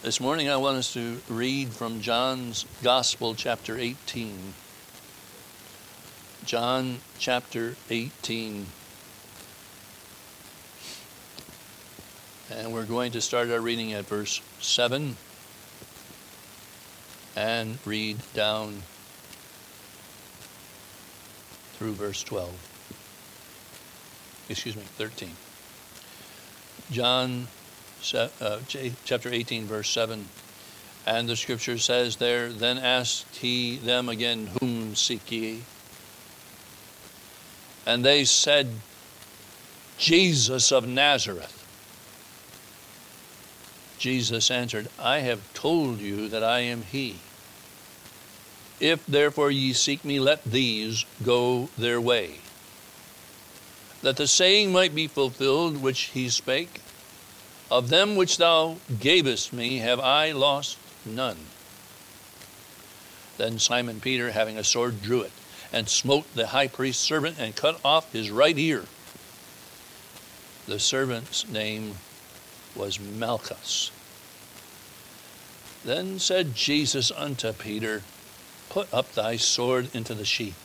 This morning I want us to read from John's Gospel, chapter 18. John chapter 18. And we're going to start our reading at verse 7 and read down through verse 12. Excuse me, 13. John Uh, chapter 18, verse 7. And the scripture says there, Then asked he them again, Whom seek ye? And they said, Jesus of Nazareth. Jesus answered, I have told you that I am he. If therefore ye seek me, let these go their way. That the saying might be fulfilled which he spake, of them which thou gavest me have I lost none. Then Simon Peter, having a sword, drew it, and smote the high priest's servant, and cut off his right ear. The servant's name was Malchus. Then said Jesus unto Peter, Put up thy sword into the sheath.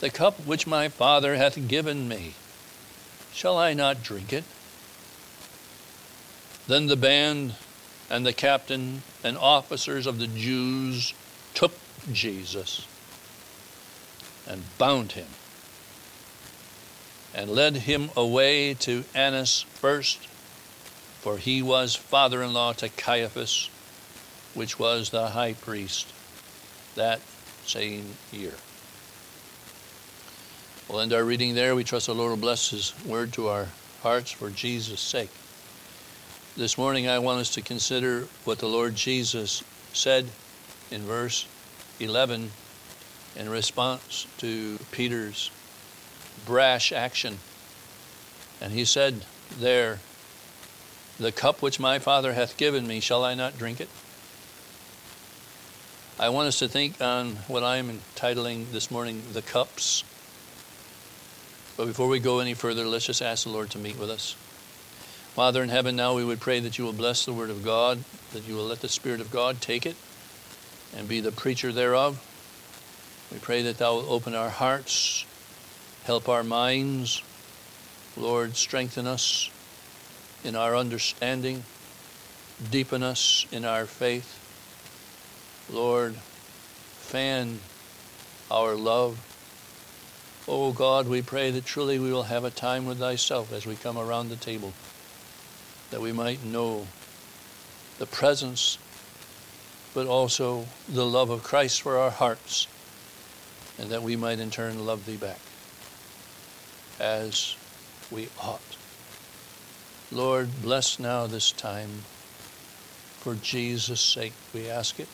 The cup which my Father hath given me, shall I not drink it? Then the band and the captain and officers of the Jews took Jesus and bound him and led him away to Annas first, for he was father in law to Caiaphas, which was the high priest that same year. We'll end our reading there. We trust the Lord will bless his word to our hearts for Jesus' sake. This morning, I want us to consider what the Lord Jesus said in verse 11 in response to Peter's brash action. And he said there, The cup which my Father hath given me, shall I not drink it? I want us to think on what I am entitling this morning, The Cups. But before we go any further, let's just ask the Lord to meet with us. Father in heaven, now we would pray that you will bless the word of God, that you will let the Spirit of God take it and be the preacher thereof. We pray that thou will open our hearts, help our minds. Lord, strengthen us in our understanding, deepen us in our faith. Lord, fan our love. Oh God, we pray that truly we will have a time with thyself as we come around the table that we might know the presence, but also the love of Christ for our hearts, and that we might in turn love thee back as we ought. Lord, bless now this time. For Jesus' sake, we ask it.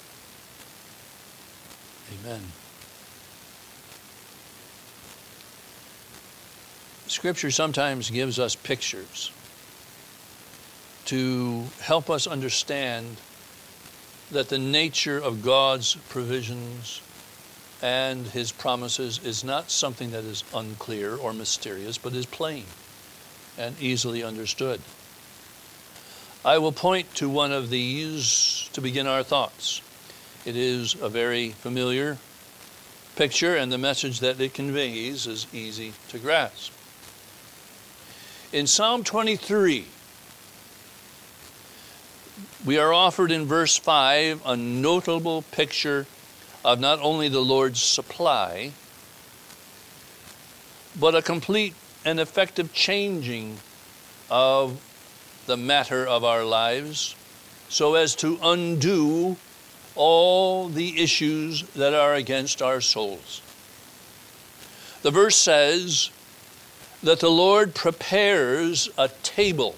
Amen. Scripture sometimes gives us pictures to help us understand that the nature of God's provisions and his promises is not something that is unclear or mysterious, but is plain and easily understood. I will point to one of these to begin our thoughts. It is a very familiar picture, and the message that it conveys is easy to grasp. In Psalm 23, we are offered in verse 5 a notable picture of not only the Lord's supply, but a complete and effective changing of the matter of our lives so as to undo all the issues that are against our souls. The verse says that the Lord prepares a table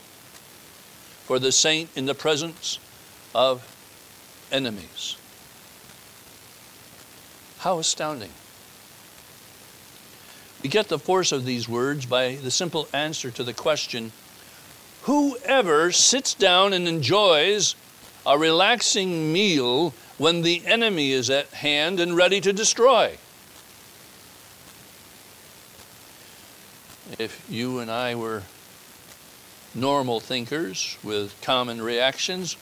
for the saint in the presence of enemies. How astounding. We get the force of these words by the simple answer to the question Whoever sits down and enjoys a relaxing meal when the enemy is at hand and ready to destroy? If you and I were normal thinkers with common reactions.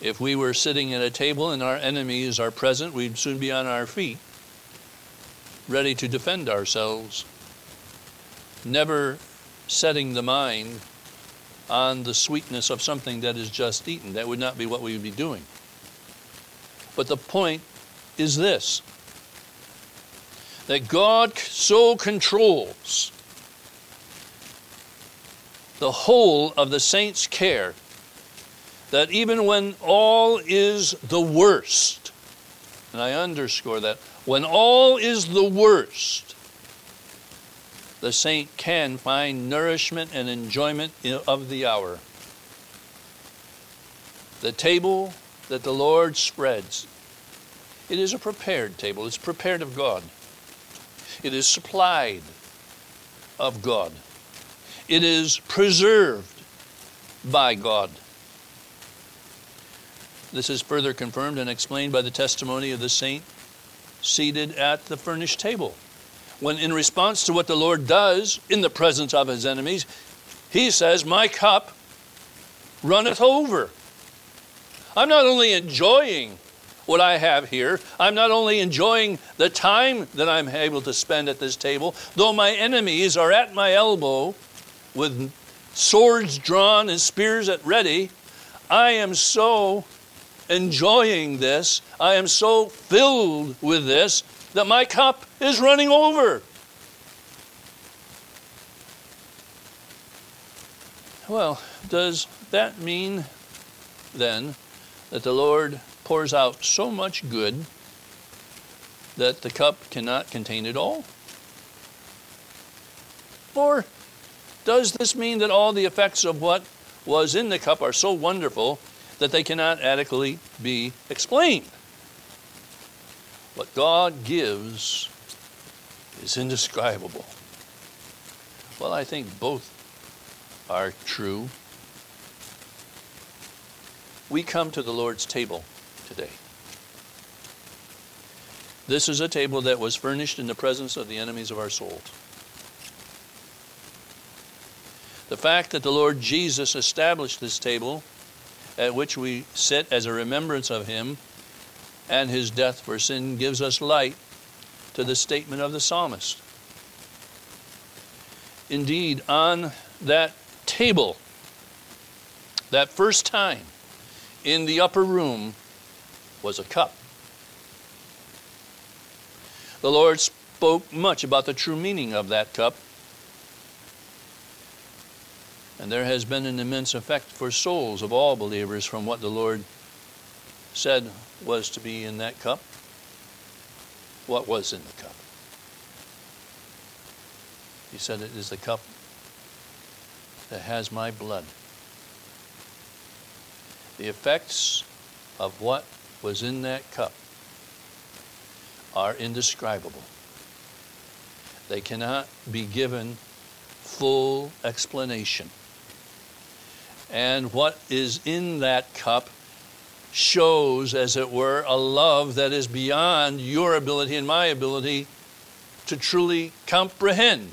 If we were sitting at a table and our enemies are present, we'd soon be on our feet, ready to defend ourselves, never setting the mind on the sweetness of something that is just eaten. That would not be what we would be doing. But the point is this that God so controls the whole of the saint's care that even when all is the worst, and I underscore that, when all is the worst, the saint can find nourishment and enjoyment of the hour. The table that the Lord spreads, it is a prepared table. It's prepared of God. It is supplied of God. It is preserved by God. This is further confirmed and explained by the testimony of the saint seated at the furnished table. When, in response to what the Lord does in the presence of his enemies, he says, My cup runneth over. I'm not only enjoying what I have here, I'm not only enjoying the time that I'm able to spend at this table, though my enemies are at my elbow with swords drawn and spears at ready, I am so enjoying this, I am so filled with this that my cup is running over. Well, does that mean then that the Lord pours out so much good that the cup cannot contain it all? Or does this mean that all the effects of what was in the cup are so wonderful that they cannot adequately be explained? What God gives is indescribable. Well, I think both are true. We come to the Lord's table today. This is a table that was furnished in the presence of the enemies of our souls. The fact that the Lord Jesus established this table at which we sit as a remembrance of him and his death for sin gives us light to the statement of the psalmist. Indeed, on that table, that first time in the upper room was a cup. The Lord spoke much about the true meaning of that cup and there has been an immense effect for souls of all believers from what the Lord said was to be in that cup. What was in the cup? He said, It is the cup that has my blood. The effects of what was in that cup are indescribable. They cannot be given full explanation and what is in that cup shows, as it were, a love that is beyond your ability and my ability to truly comprehend.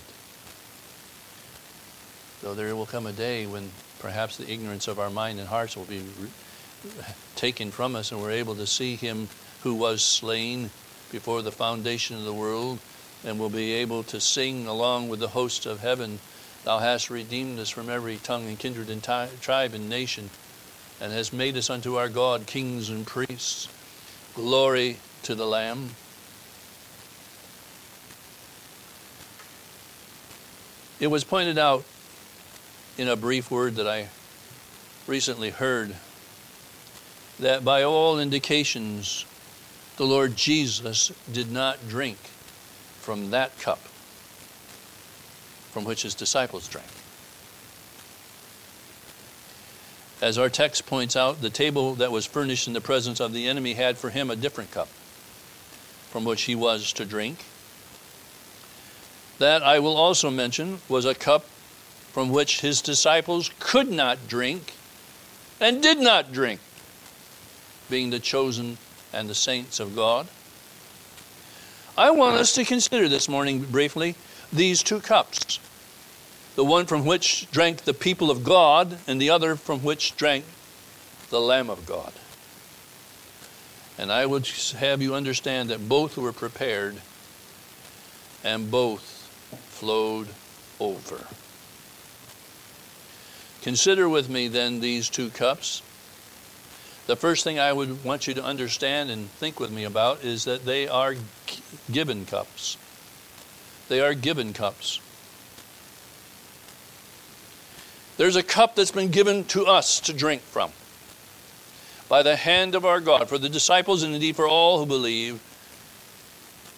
Though there will come a day when perhaps the ignorance of our mind and hearts will be taken from us and we're able to see him who was slain before the foundation of the world and will be able to sing along with the hosts of heaven Thou hast redeemed us from every tongue and kindred and tribe and nation, and hast made us unto our God kings and priests. Glory to the Lamb. It was pointed out in a brief word that I recently heard that by all indications, the Lord Jesus did not drink from that cup from which his disciples drank. As our text points out, the table that was furnished in the presence of the enemy had for him a different cup from which he was to drink. That, I will also mention, was a cup from which his disciples could not drink and did not drink, being the chosen and the saints of God. I want us to consider this morning briefly these two cups the one from which drank the people of God, and the other from which drank the Lamb of God. And I would have you understand that both were prepared and both flowed over. Consider with me then these two cups. The first thing I would want you to understand and think with me about is that they are given cups. They are given cups. There's a cup that's been given to us to drink from by the hand of our God. For the disciples and indeed for all who believe,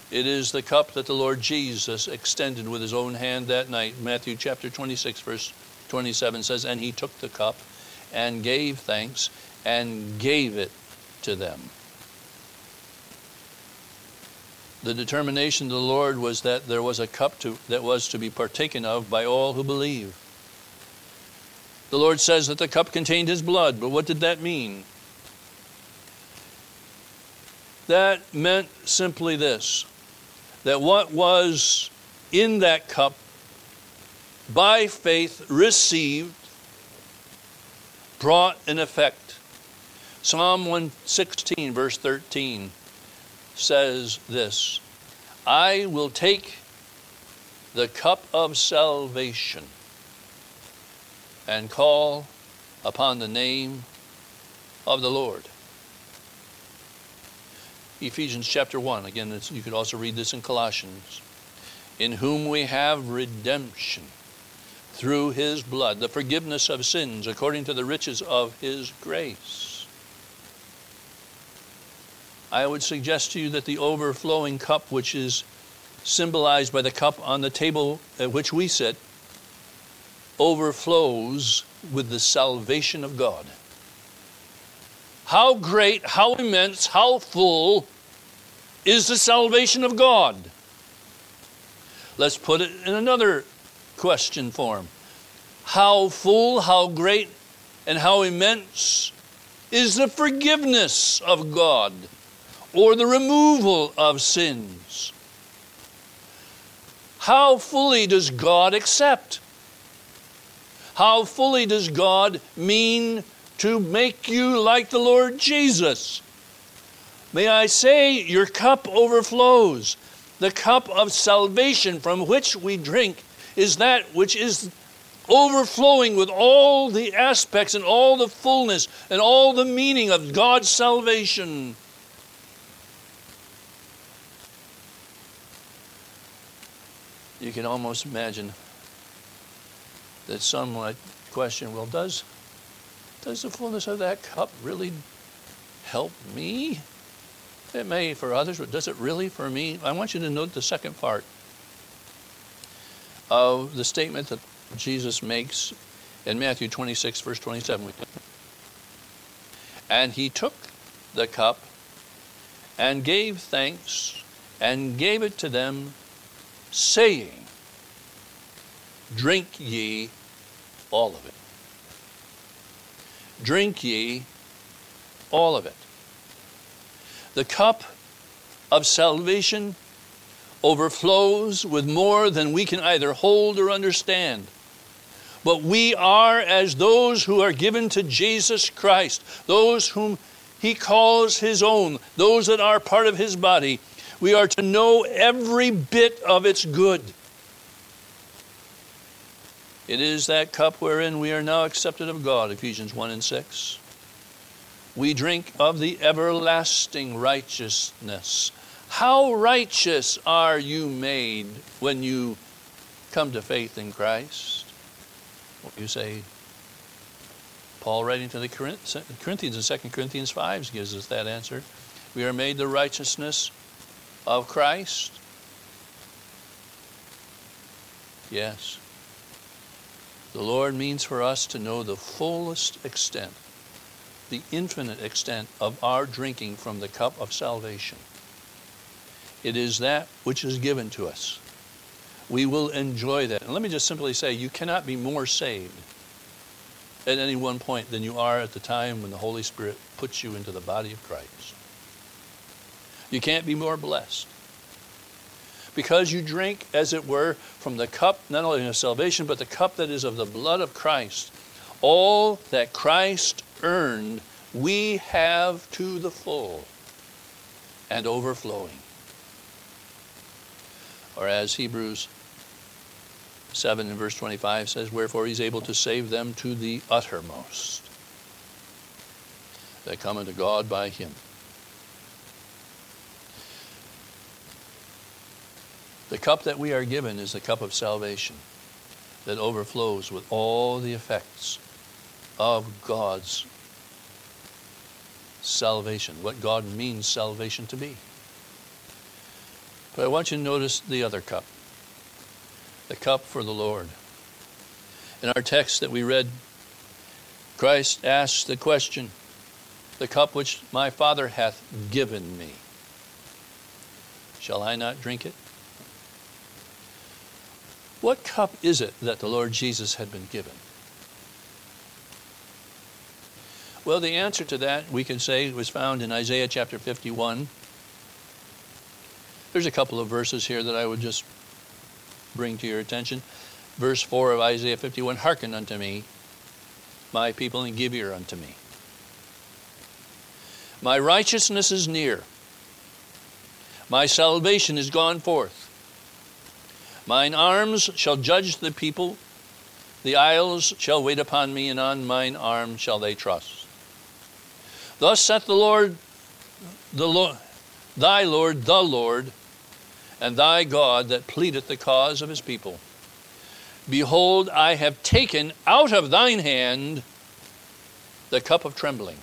it is the cup that the Lord Jesus extended with his own hand that night. Matthew chapter 26, verse 27 says, And he took the cup and gave thanks and gave it to them. The determination of the Lord was that there was a cup to, that was to be partaken of by all who believe. The Lord says that the cup contained his blood, but what did that mean? That meant simply this that what was in that cup by faith received brought an effect. Psalm 116, verse 13 says this I will take the cup of salvation and call upon the name of the Lord. Ephesians chapter 1. Again, you could also read this in Colossians. In whom we have redemption through his blood, the forgiveness of sins according to the riches of his grace. I would suggest to you that the overflowing cup, which is symbolized by the cup on the table at which we sit, overflows with the salvation of God. How great, how immense, how full is the salvation of God? Let's put it in another question form. How full, how great, and how immense is the forgiveness of God or the removal of sins? How fully does God accept? How fully does God mean to make you like the Lord Jesus. May I say, your cup overflows. The cup of salvation from which we drink is that which is overflowing with all the aspects and all the fullness and all the meaning of God's salvation. You can almost imagine that some might question well, does does the fullness of that cup really help me? It may for others, but does it really for me? I want you to note the second part of the statement that Jesus makes in Matthew 26, verse 27. And he took the cup and gave thanks and gave it to them, saying, Drink ye all of it. Drink ye all of it. The cup of salvation overflows with more than we can either hold or understand. But we are as those who are given to Jesus Christ, those whom he calls his own, those that are part of his body. We are to know every bit of its good. It is that cup wherein we are now accepted of God, Ephesians 1 and 6. We drink of the everlasting righteousness. How righteous are you made when you come to faith in Christ? Well, you say, Paul writing to the Corinthians in 2 Corinthians 5 gives us that answer. We are made the righteousness of Christ. Yes. The Lord means for us to know the fullest extent, the infinite extent of our drinking from the cup of salvation. It is that which is given to us. We will enjoy that. And let me just simply say you cannot be more saved at any one point than you are at the time when the Holy Spirit puts you into the body of Christ. You can't be more blessed. Because you drink, as it were, from the cup not only of salvation, but the cup that is of the blood of Christ. All that Christ earned, we have to the full and overflowing. Or as Hebrews 7 and verse 25 says, Wherefore he's able to save them to the uttermost that come unto God by him. The cup that we are given is the cup of salvation that overflows with all the effects of God's salvation, what God means salvation to be. But I want you to notice the other cup, the cup for the Lord. In our text that we read, Christ asks the question, the cup which my Father hath given me, shall I not drink it? What cup is it that the Lord Jesus had been given? Well, the answer to that, we can say, was found in Isaiah chapter 51. There's a couple of verses here that I would just bring to your attention. Verse 4 of Isaiah 51 Hearken unto me, my people, and give ear unto me. My righteousness is near, my salvation is gone forth. Mine arms shall judge the people, the isles shall wait upon me, and on mine arm shall they trust. Thus saith the Lord, the Lord, thy Lord, the Lord, and thy God that pleadeth the cause of his people. Behold, I have taken out of thine hand the cup of trembling,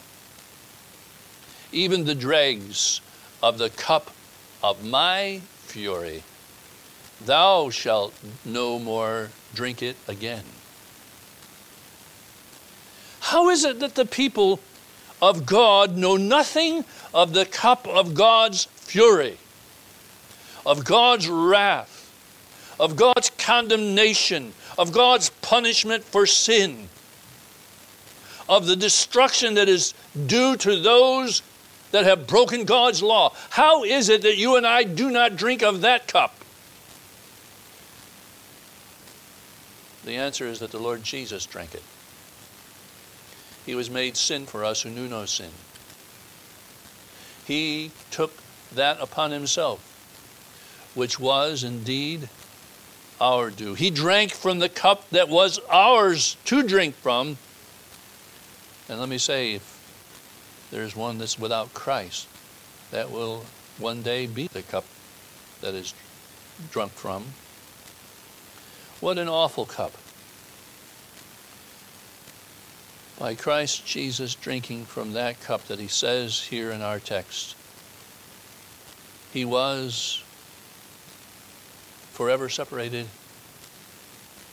even the dregs of the cup of my fury thou shalt no more drink it again. How is it that the people of God know nothing of the cup of God's fury, of God's wrath, of God's condemnation, of God's punishment for sin, of the destruction that is due to those that have broken God's law? How is it that you and I do not drink of that cup? The answer is that the Lord Jesus drank it. He was made sin for us who knew no sin. He took that upon himself, which was indeed our due. He drank from the cup that was ours to drink from. And let me say, if there's one that's without Christ, that will one day be the cup that is drunk from. What an awful cup. By Christ Jesus drinking from that cup that he says here in our text, he was forever separated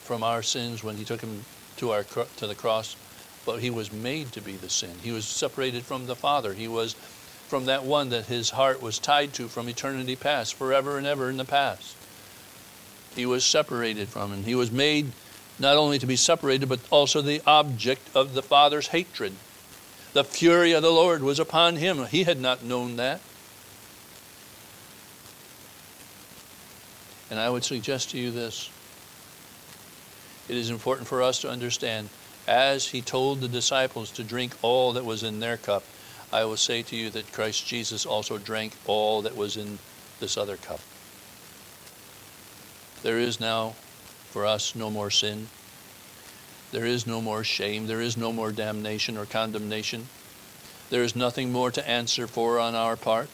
from our sins when he took him to our to the cross but he was made to be the sin. He was separated from the father. He was from that one that his heart was tied to from eternity past forever and ever in the past he was separated from and he was made not only to be separated, but also the object of the Father's hatred. The fury of the Lord was upon him. He had not known that. And I would suggest to you this it is important for us to understand, as he told the disciples to drink all that was in their cup, I will say to you that Christ Jesus also drank all that was in this other cup. There is now for us no more sin. There is no more shame. There is no more damnation or condemnation. There is nothing more to answer for on our part.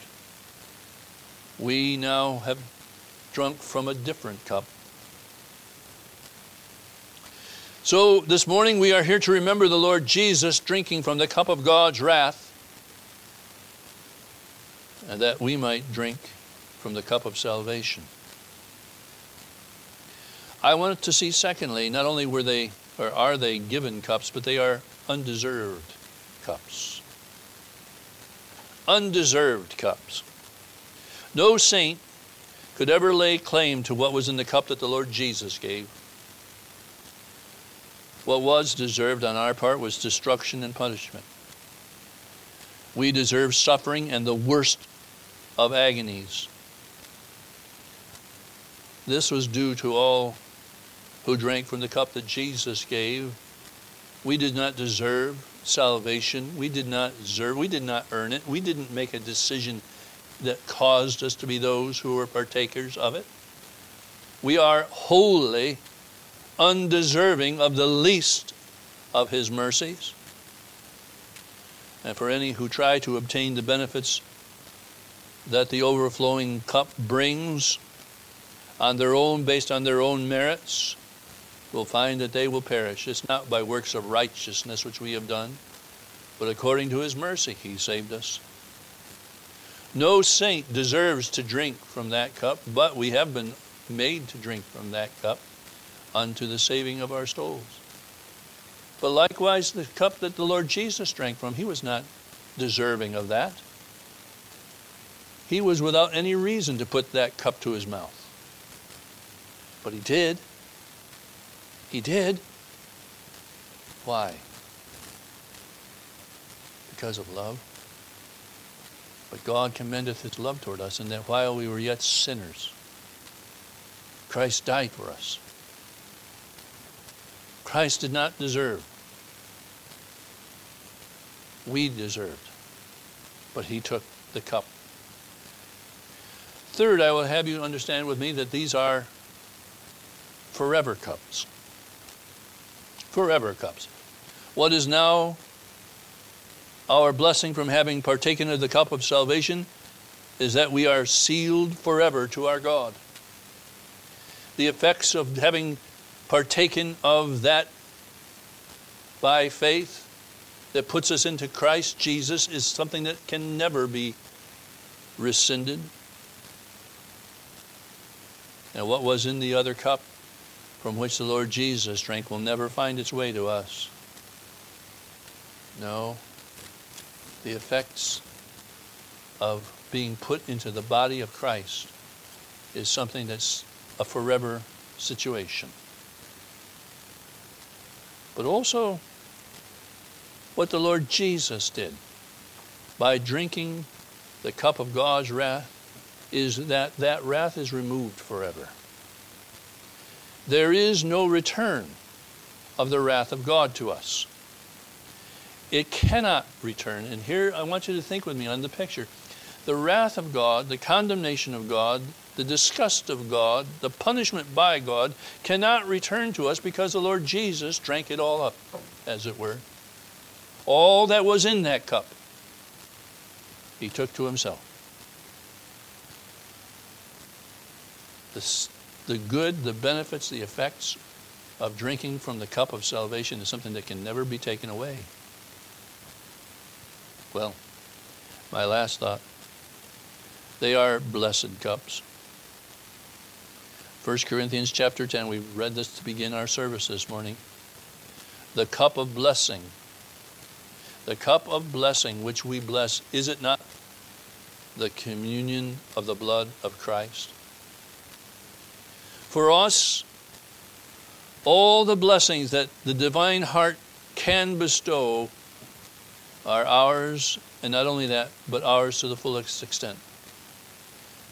We now have drunk from a different cup. So this morning we are here to remember the Lord Jesus drinking from the cup of God's wrath, and that we might drink from the cup of salvation. I wanted to see, secondly, not only were they or are they given cups, but they are undeserved cups. Undeserved cups. No saint could ever lay claim to what was in the cup that the Lord Jesus gave. What was deserved on our part was destruction and punishment. We deserve suffering and the worst of agonies. This was due to all who drank from the cup that Jesus gave. We did not deserve salvation. We did not deserve, we did not earn it. We didn't make a decision that caused us to be those who were partakers of it. We are wholly undeserving of the least of His mercies. And for any who try to obtain the benefits that the overflowing cup brings on their own, based on their own merits, will find that they will perish. It's not by works of righteousness which we have done, but according to his mercy he saved us. No saint deserves to drink from that cup, but we have been made to drink from that cup unto the saving of our souls. But likewise, the cup that the Lord Jesus drank from, he was not deserving of that. He was without any reason to put that cup to his mouth. But he did. He did. Why? Because of love. But God commendeth his love toward us, in that while we were yet sinners, Christ died for us. Christ did not deserve. We deserved. But he took the cup. Third, I will have you understand with me that these are forever cups forever cups. What is now our blessing from having partaken of the cup of salvation is that we are sealed forever to our God. The effects of having partaken of that by faith that puts us into Christ Jesus is something that can never be rescinded. And what was in the other cup from which the Lord Jesus drank will never find its way to us. No, the effects of being put into the body of Christ is something that's a forever situation. But also, what the Lord Jesus did by drinking the cup of God's wrath is that that wrath is removed forever there is no return of the wrath of God to us. It cannot return. And here I want you to think with me on the picture. The wrath of God, the condemnation of God, the disgust of God, the punishment by God cannot return to us because the Lord Jesus drank it all up, as it were. All that was in that cup, he took to himself. The the good, the benefits, the effects of drinking from the cup of salvation is something that can never be taken away. Well, my last thought they are blessed cups. 1 Corinthians chapter 10, we read this to begin our service this morning. The cup of blessing. The cup of blessing which we bless, is it not the communion of the blood of Christ? For us, all the blessings that the divine heart can bestow are ours, and not only that, but ours to the fullest extent.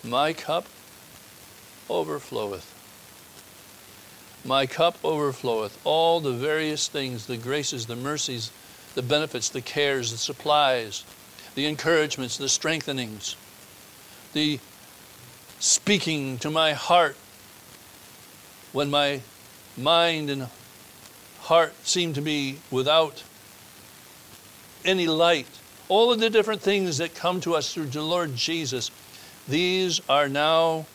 My cup overfloweth. My cup overfloweth. All the various things, the graces, the mercies, the benefits, the cares, the supplies, the encouragements, the strengthenings, the speaking to my heart when my mind and heart seem to be without any light, all of the different things that come to us through the Lord Jesus, these are now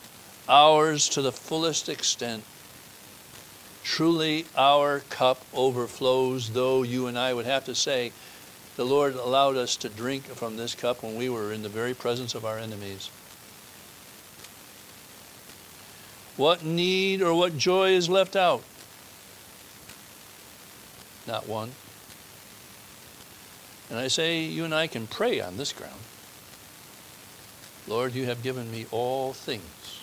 ours to the fullest extent. Truly, our cup overflows, though you and I would have to say, the Lord allowed us to drink from this cup when we were in the very presence of our enemies. What need or what joy is left out? Not one. And I say, you and I can pray on this ground. Lord, you have given me all things.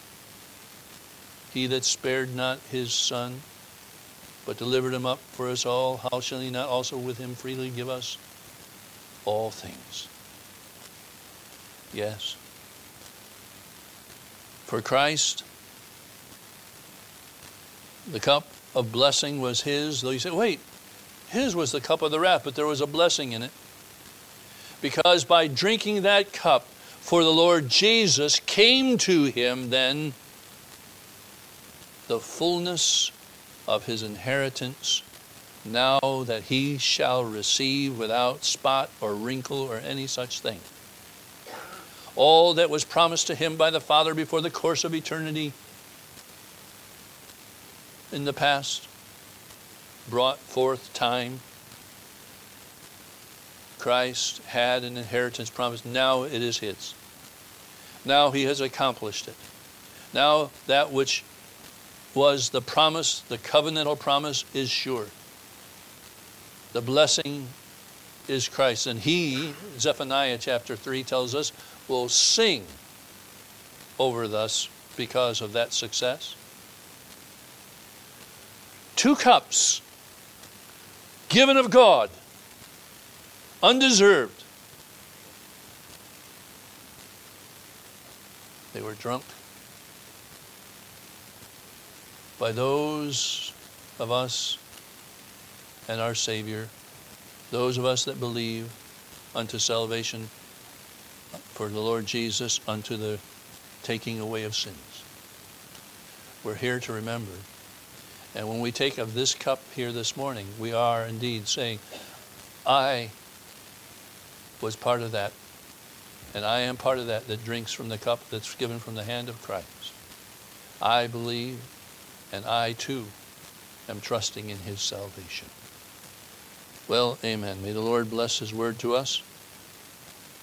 He that spared not his son, but delivered him up for us all, how shall he not also with him freely give us all things? Yes. For Christ The cup of blessing was his, though you say, wait, his was the cup of the wrath, but there was a blessing in it. Because by drinking that cup, for the Lord Jesus came to him then the fullness of his inheritance, now that he shall receive without spot or wrinkle or any such thing. All that was promised to him by the Father before the course of eternity in the past brought forth time. Christ had an inheritance promised. Now it is his. Now he has accomplished it. Now that which was the promise, the covenantal promise, is sure. The blessing is Christ. And he, Zephaniah chapter 3 tells us, will sing over us because of that success. Two cups given of God, undeserved. They were drunk by those of us and our Savior, those of us that believe unto salvation for the Lord Jesus, unto the taking away of sins. We're here to remember and when we take of this cup here this morning, we are indeed saying, I was part of that. And I am part of that that drinks from the cup that's given from the hand of Christ. I believe, and I too am trusting in his salvation. Well, amen. May the Lord bless his word to us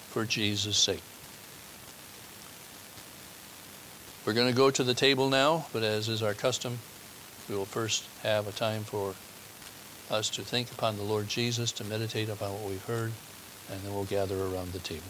for Jesus' sake. We're going to go to the table now, but as is our custom, we will first have a time for us to think upon the Lord Jesus, to meditate upon what we've heard, and then we'll gather around the table.